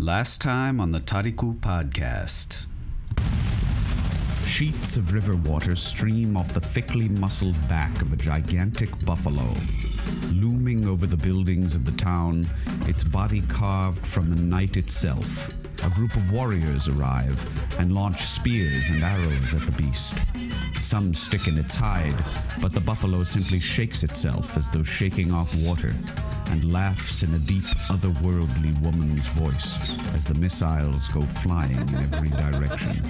Last time on the Tariku podcast. Sheets of river water stream off the thickly muscled back of a gigantic buffalo. Looming over the buildings of the town, its body carved from the night itself, a group of warriors arrive and launch spears and arrows at the beast. Some stick in its hide, but the buffalo simply shakes itself as though shaking off water and laughs in a deep, otherworldly woman's voice as the missiles go flying in every direction.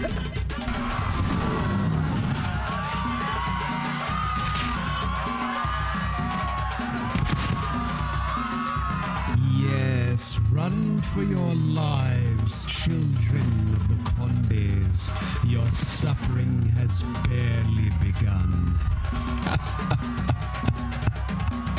Yes, run for your lives, children of the Condes. Your suffering has barely begun.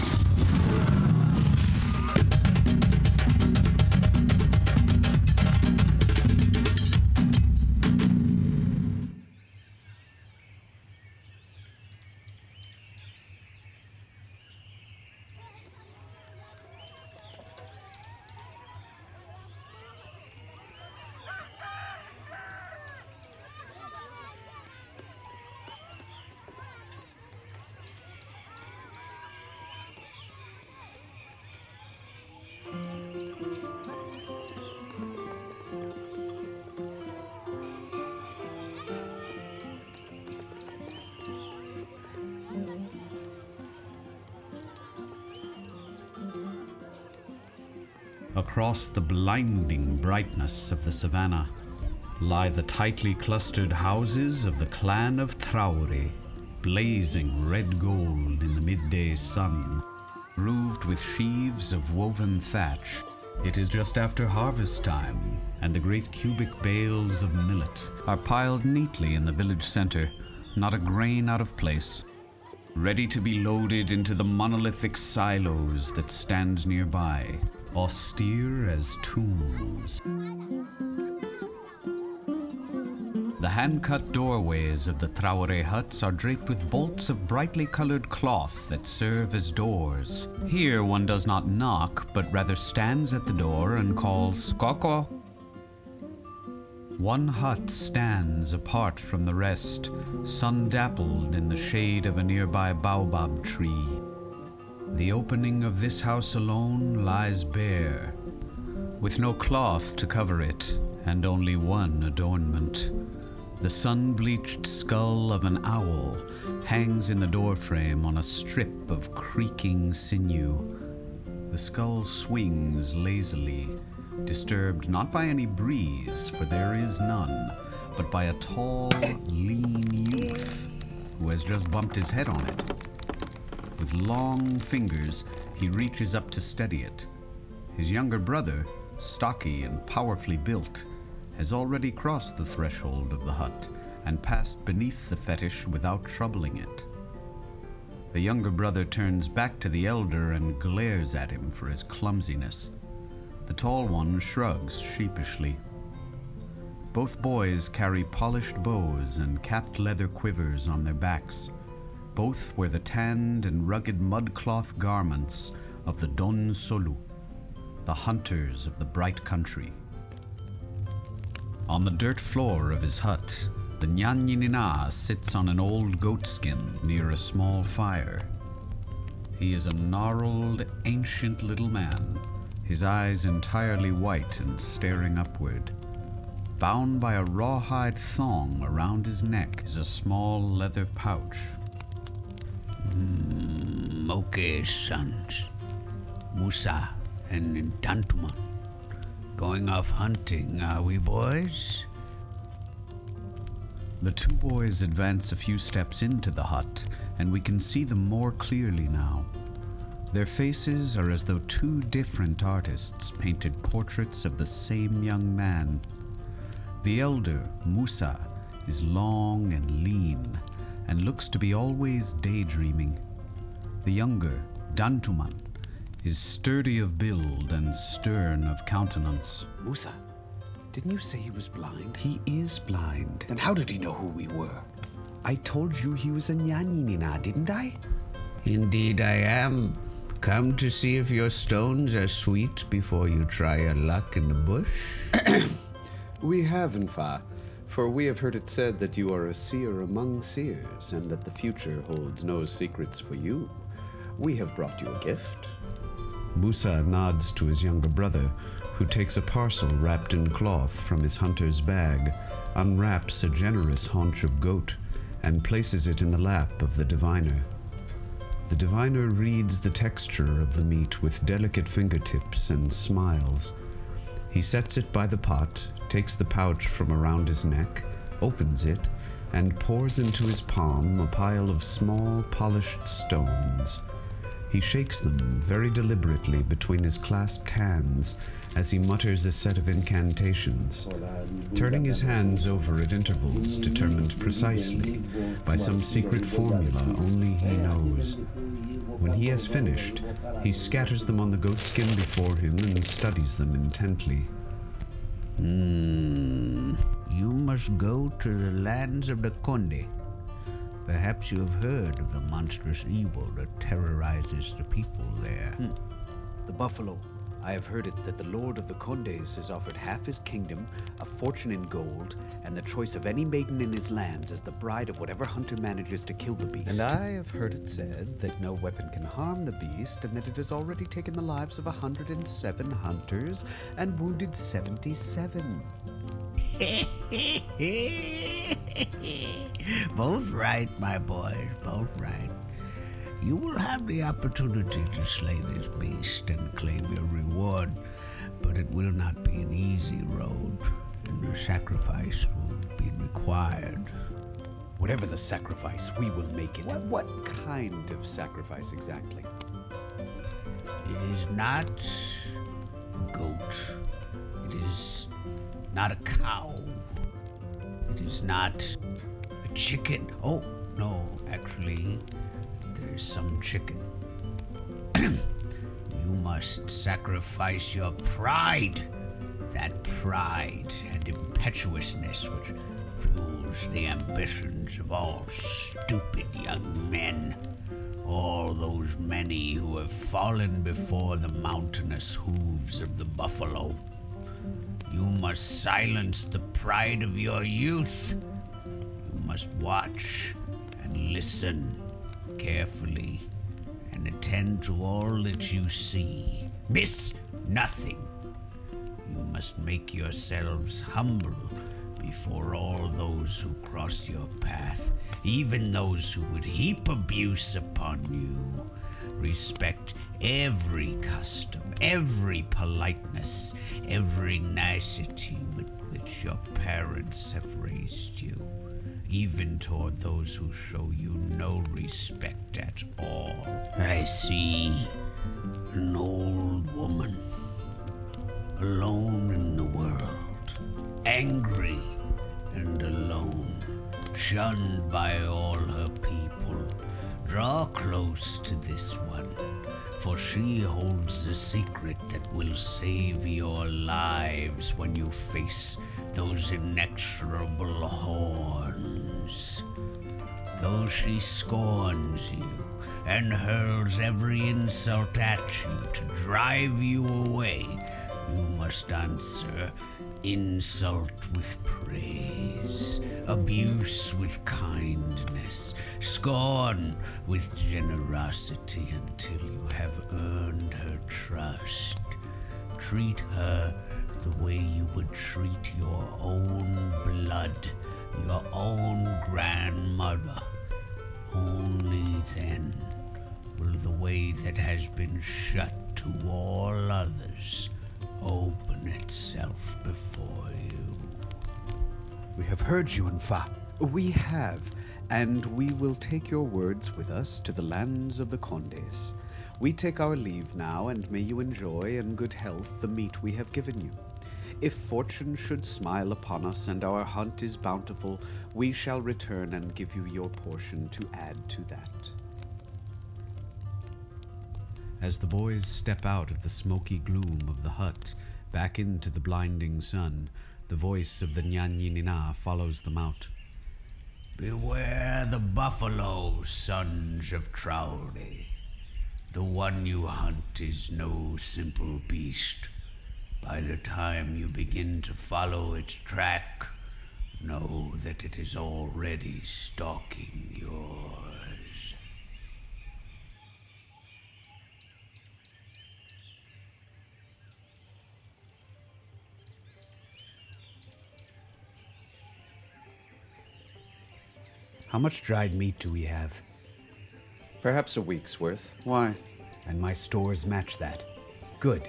Across the blinding brightness of the savannah lie the tightly clustered houses of the clan of Traore, blazing red gold in the midday sun, roofed with sheaves of woven thatch. It is just after harvest time, and the great cubic bales of millet are piled neatly in the village center, not a grain out of place, ready to be loaded into the monolithic silos that stand nearby, austere as tombs. The hand cut doorways of the Traore huts are draped with bolts of brightly colored cloth that serve as doors. Here one does not knock, but rather stands at the door and calls Koko. One hut stands apart from the rest, sun dappled in the shade of a nearby baobab tree. The opening of this house alone lies bare, with no cloth to cover it, and only one adornment. The sun bleached skull of an owl hangs in the doorframe on a strip of creaking sinew. The skull swings lazily, disturbed not by any breeze, for there is none, but by a tall, lean youth who has just bumped his head on it. With long fingers, he reaches up to steady it. His younger brother, stocky and powerfully built, has already crossed the threshold of the hut and passed beneath the fetish without troubling it. The younger brother turns back to the elder and glares at him for his clumsiness. The tall one shrugs sheepishly. Both boys carry polished bows and capped leather quivers on their backs. Both wear the tanned and rugged mudcloth garments of the Donsolu, the hunters of the bright country. On the dirt floor of his hut, the Nyanyininaa sits on an old goatskin near a small fire. He is a gnarled, ancient little man, his eyes entirely white and staring upward. Bound by a rawhide thong around his neck is a small leather pouch. Mm, okay, sons. Musa and Dantuman. Going off hunting, are we, boys? The two boys advance a few steps into the hut, and we can see them more clearly now. Their faces are as though two different artists painted portraits of the same young man. The elder, Musa, is long and lean and looks to be always daydreaming. The younger, Dantuman, is sturdy of build and stern of countenance. Musa, didn't you say he was blind? He is blind. Then how did he know who we were? I told you he was a Nyaninina, didn't I? Indeed, I am. Come to see if your stones are sweet before you try your luck in the bush? We have, Nfa, for we have heard it said that you are a seer among seers, and that the future holds no secrets for you. We have brought you a gift. Musa nods to his younger brother, who takes a parcel wrapped in cloth from his hunter's bag, unwraps a generous haunch of goat, and places it in the lap of the diviner. The diviner reads the texture of the meat with delicate fingertips and smiles. He sets it by the pot, takes the pouch from around his neck, opens it, and pours into his palm a pile of small, polished stones. He shakes them very deliberately between his clasped hands as he mutters a set of incantations, turning his hands over at intervals determined precisely by some secret formula only he knows. When he has finished, he scatters them on the goatskin before him and studies them intently. Hmm. You must go to the lands of the Conde. Perhaps you have heard of the monstrous evil that terrorizes the people there. The buffalo. I have heard it that the Lord of the Condes has offered half his kingdom, a fortune in gold, and the choice of any maiden in his lands as the bride of whatever hunter manages to kill the beast. And I have heard it said that no weapon can harm the beast, and that it has already taken the lives of 107 hunters and wounded 77. both right, my boys, both right. You will have the opportunity to slay this beast and claim your reward, but it will not be an easy road, and a sacrifice will be required. Whatever the sacrifice, we will make it. What, what kind of sacrifice exactly? It is not a goat. It is not a cow. It is not a chicken. Oh, no, actually, there's some chicken. you must sacrifice your pride. That pride and impetuousness which fuels the ambitions of all stupid young men. All those many who have fallen before the mountainous hooves of the buffalo. You must silence the pride of your youth. You must watch and listen carefully and attend to all that you see. Miss nothing. You must make yourselves humble before all those who cross your path, even those who would heap abuse upon you. Respect every custom, every politeness, every nicety with which your parents have raised you, even toward those who show you no respect at all. I see an old woman, alone in the world, angry and alone, shunned by all her people. Draw close to this one, for she holds the secret that will save your lives when you face those inexorable horns. Though she scorns you and hurls every insult at you to drive you away, you must answer insult with praise, abuse with kindness, scorn with generosity until you have earned her trust. Treat her the way you would treat your own blood, your own grandmother. Only then will the way that has been shut to all others open itself before you. We have heard you, Nfa. We have, and we will take your words with us to the lands of the Condes. We take our leave now, and may you enjoy in good health the meat we have given you. If fortune should smile upon us and our hunt is bountiful, we shall return and give you your portion to add to that. As the boys step out of the smoky gloom of the hut, back into the blinding sun, the voice of the Nyanyi Nina follows them out. Beware the buffalo, sons of Traore. The one you hunt is no simple beast. By the time you begin to follow its track, know that it is already stalking yours. How much dried meat do we have? Perhaps a week's worth. Why? And my stores match that. Good.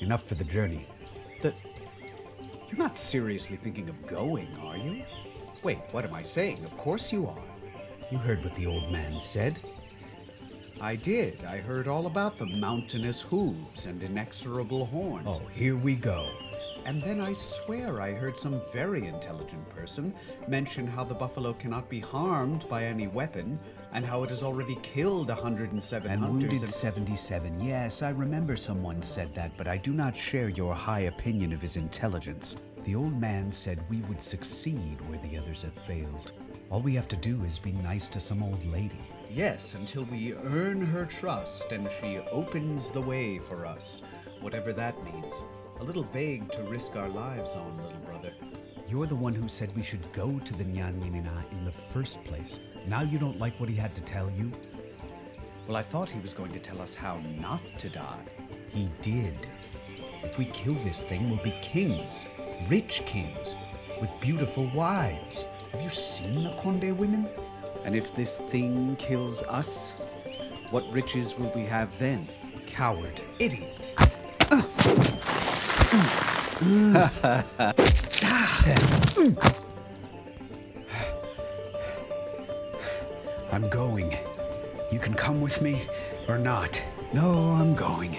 Enough for the journey. That. You're not seriously thinking of going, are you? Wait, what am I saying? Of course you are. You heard what the old man said. I did. I heard all about the mountainous hooves and inexorable horns. Oh, here we go. And then I swear I heard some very intelligent person mention how the buffalo cannot be harmed by any weapon, and how it has already killed 107 And hunters. wounded 77. Yes, I remember someone said that, but I do not share your high opinion of his intelligence. The old man said we would succeed where the others have failed. All we have to do is be nice to some old lady. Yes, until we earn her trust and she opens the way for us, whatever that means. A little vague to risk our lives on, little brother. You're the one who said we should go to the Nyanyanina in the first place. Now you don't like what he had to tell you? Well, I thought he was going to tell us how not to die. He did. If we kill this thing, we'll be kings. Rich kings. With beautiful wives. Have you seen the Conde women? And if this thing kills us, what riches will we have then? Coward. Idiot! Ah. I'm going. You can come with me or not. No, I'm going.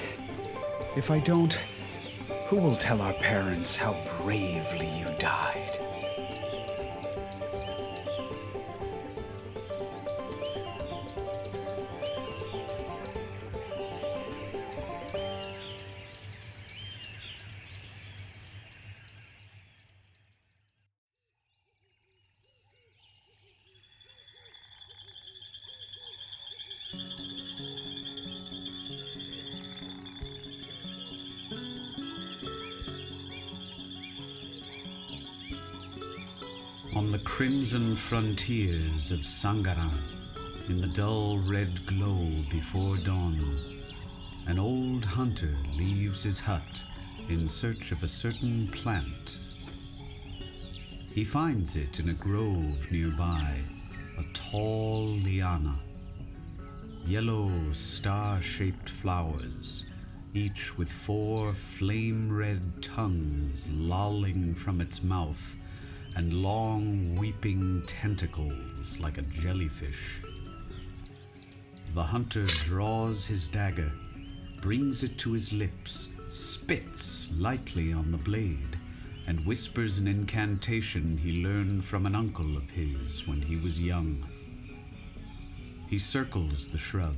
If I don't, who will tell our parents how bravely you died? Frontiers of Sangaran, in the dull red glow before dawn, an old hunter leaves his hut in search of a certain plant. He finds it in a grove nearby, a tall liana. Yellow star shaped flowers, each with four flame red tongues lolling from its mouth and long weeping tentacles like a jellyfish. The hunter draws his dagger, brings it to his lips, spits lightly on the blade, and whispers an incantation he learned from an uncle of his when he was young. He circles the shrub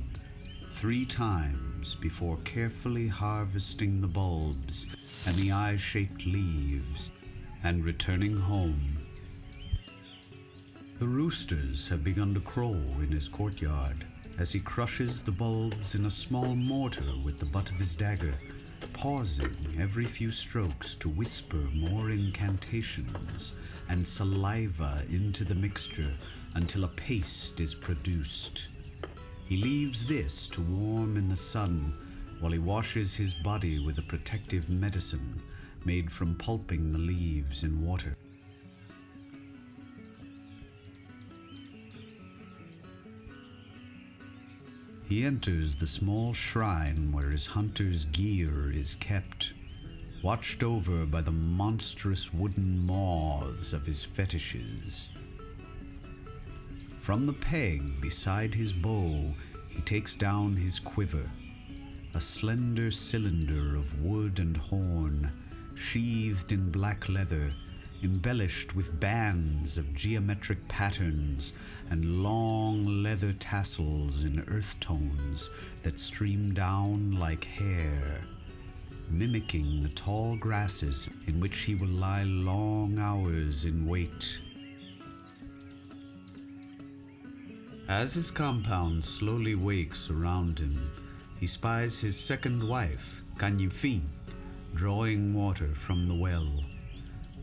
three times before carefully harvesting the bulbs and the eye shaped leaves and returning home. The roosters have begun to crow in his courtyard as he crushes the bulbs in a small mortar with the butt of his dagger, pausing every few strokes to whisper more incantations and saliva into the mixture until a paste is produced. He leaves this to warm in the sun while he washes his body with a protective medicine made from pulping the leaves in water. He enters the small shrine where his hunter's gear is kept, watched over by the monstrous wooden maws of his fetishes. From the peg beside his bow, he takes down his quiver, a slender cylinder of wood and horn, sheathed in black leather, embellished with bands of geometric patterns and long leather tassels in earth tones that stream down like hair, mimicking the tall grasses in which he will lie long hours in wait. As his compound slowly wakes around him, he spies his second wife, Kanyifin, drawing water from the well.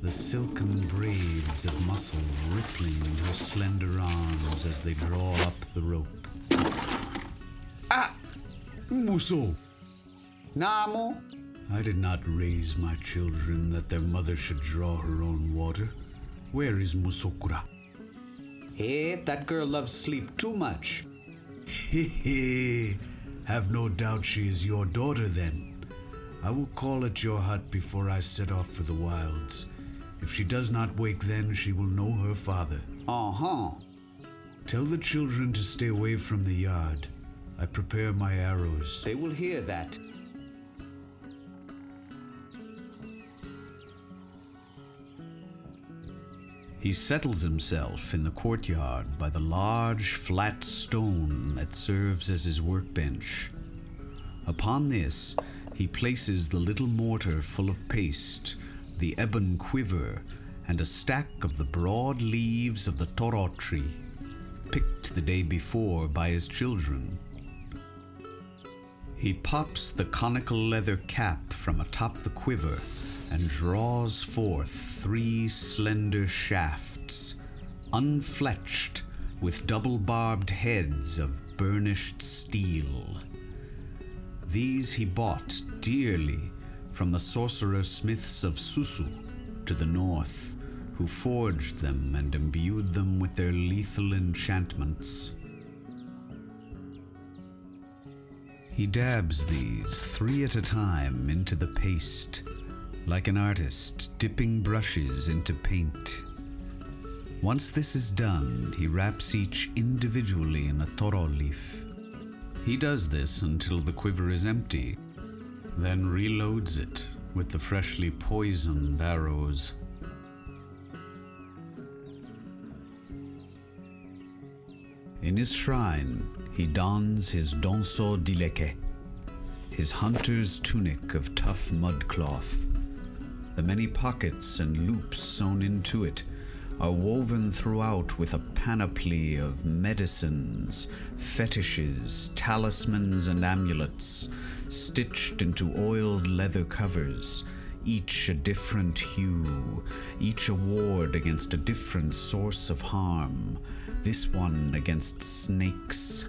The silken braids of muscle rippling in her slender arms as they draw up the rope. Ah! Muso! Namu? I did not raise my children that their mother should draw her own water. Where is Musokura? Hey, that girl loves sleep too much. Hehe. Have no doubt she is your daughter then. I will call at your hut before I set off for the wilds. If she does not wake then, she will know her father. Uh huh. Tell the children to stay away from the yard. I prepare my arrows. They will hear that. He settles himself in the courtyard by the large flat stone that serves as his workbench. Upon this, he places the little mortar full of paste, the ebon quiver, and a stack of the broad leaves of the toro tree, picked the day before by his children. He pops the conical leather cap from atop the quiver and draws forth three slender shafts, unfletched, with double barbed heads of burnished steel. These he bought dearly from the sorcerer smiths of Susu to the north, who forged them and imbued them with their lethal enchantments. He dabs these three at a time into the paste, like an artist dipping brushes into paint. Once this is done, he wraps each individually in a toro leaf. He does this until the quiver is empty, then reloads it with the freshly poisoned arrows. In his shrine, he dons his donso dileke, his hunter's tunic of tough mud cloth. The many pockets and loops sewn into it are woven throughout with a panoply of medicines, fetishes, talismans, and amulets, stitched into oiled leather covers, each a different hue, each a ward against a different source of harm. This one against snakes,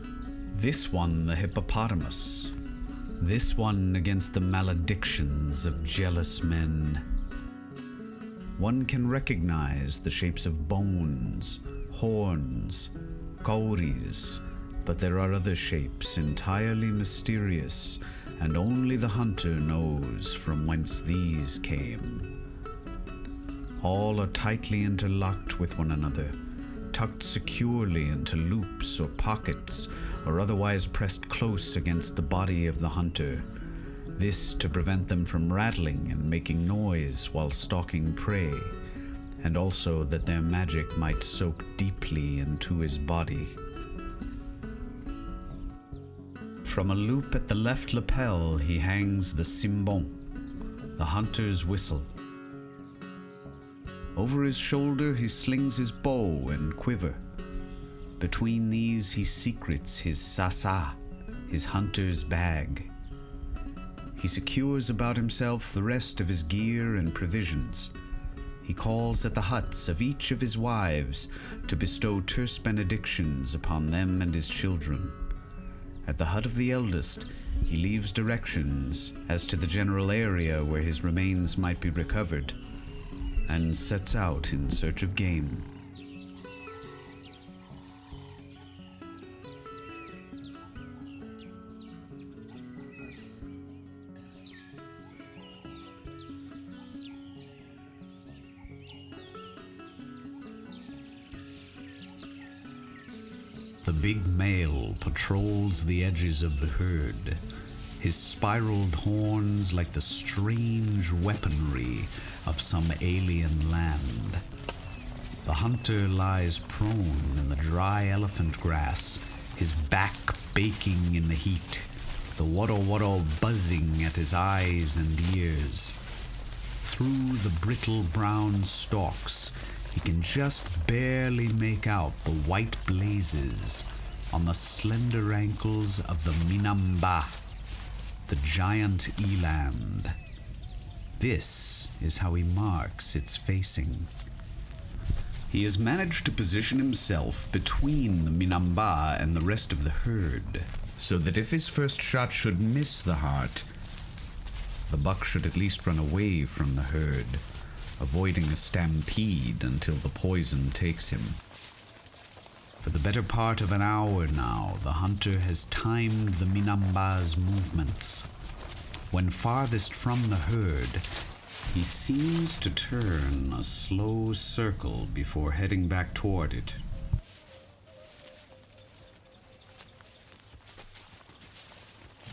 this one the hippopotamus, this one against the maledictions of jealous men. One can recognize the shapes of bones, horns, cowries, but there are other shapes entirely mysterious, and only the hunter knows from whence these came. All are tightly interlocked with one another, tucked securely into loops or pockets, or otherwise pressed close against the body of the hunter. This to prevent them from rattling and making noise while stalking prey, and also that their magic might soak deeply into his body. From a loop at the left lapel, he hangs the simbon, the hunter's whistle. Over his shoulder, he slings his bow and quiver. Between these, he secrets his sasa, his hunter's bag. He secures about himself the rest of his gear and provisions. He calls at the huts of each of his wives to bestow terse benedictions upon them and his children. At the hut of the eldest, he leaves directions as to the general area where his remains might be recovered, and sets out in search of game. Big male patrols the edges of the herd, his spiraled horns like the strange weaponry of some alien land. The hunter lies prone in the dry elephant grass, his back baking in the heat, the wado wado buzzing at his eyes and ears. Through the brittle brown stalks, he can just barely make out the white blazes on the slender ankles of the Minamba, the giant eland. This is how he marks its facing. He has managed to position himself between the Minamba and the rest of the herd, so that if his first shot should miss the heart, the buck should at least run away from the herd, avoiding a stampede until the poison takes him. For the better part of an hour now, the hunter has timed the Minamba's movements. When farthest from the herd, he seems to turn a slow circle before heading back toward it.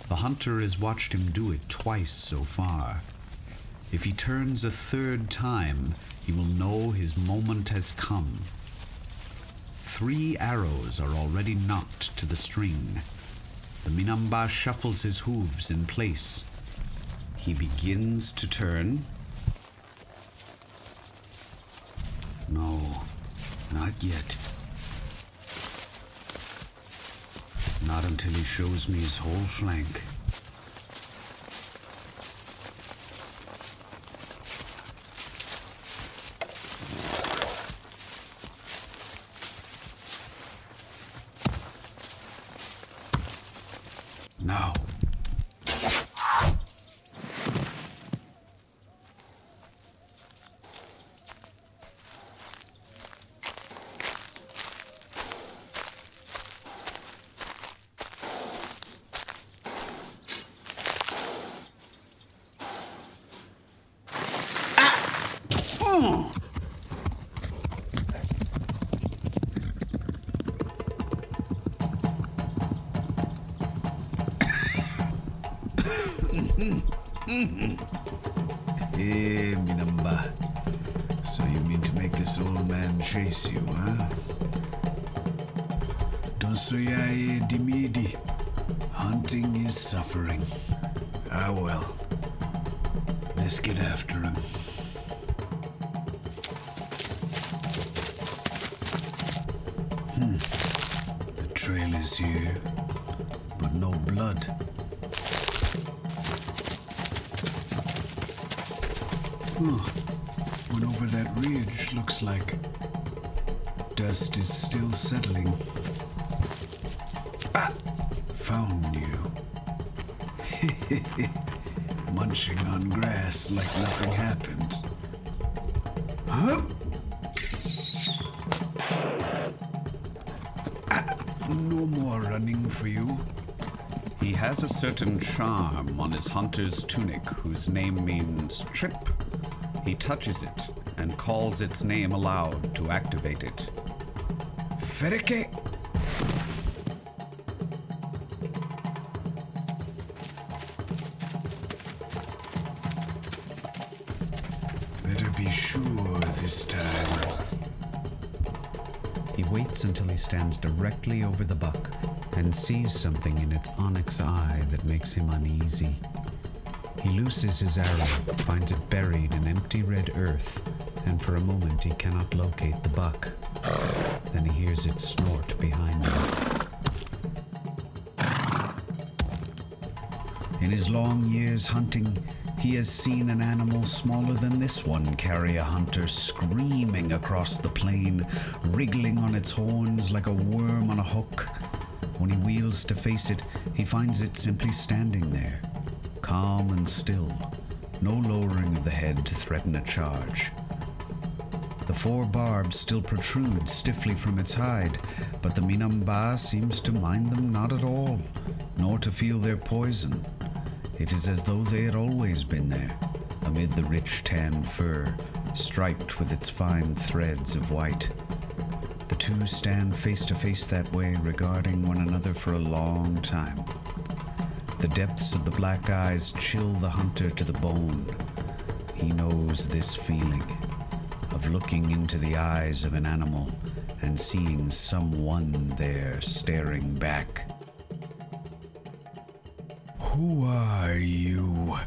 The hunter has watched him do it twice so far. If he turns a third time, he will know his moment has come. Three arrows are already knocked to the string. The Minamba shuffles his hooves in place. He begins to turn. No, not yet. Not until he shows me his whole flank. Eh, Minamba. So you mean to make this old man chase you, huh? Donsoyae Dimidi. Hunting is suffering. Ah, well. Let's get after him. Hmm. The trail is here, but no blood. Huh. One over that ridge looks like dust is still settling. Ah! Found you. Munching on grass like nothing happened. Huh? Ah, no more running for you. He has a certain charm on his hunter's tunic whose name means trip. He touches it and calls its name aloud to activate it. Ferike! Better be sure this time. He waits until he stands directly over the buck and sees something in its onyx eye that makes him uneasy. He looses his arrow, finds it buried in empty red earth, and for a moment he cannot locate the buck. Then he hears it snort behind him. In his long years hunting, he has seen an animal smaller than this one carry a hunter screaming across the plain, wriggling on its horns like a worm on a hook. When he wheels to face it, he finds it simply standing there, calm and still, no lowering of the head to threaten a charge. The four barbs still protrude stiffly from its hide, but the Minamba seems to mind them not at all, nor to feel their poison. It is as though they had always been there, amid the rich tan fur, striped with its fine threads of white. The two stand face to face that way, regarding one another for a long time. The depths of the black eyes chill the hunter to the bone. He knows this feeling of looking into the eyes of an animal and seeing someone there staring back. Who are you?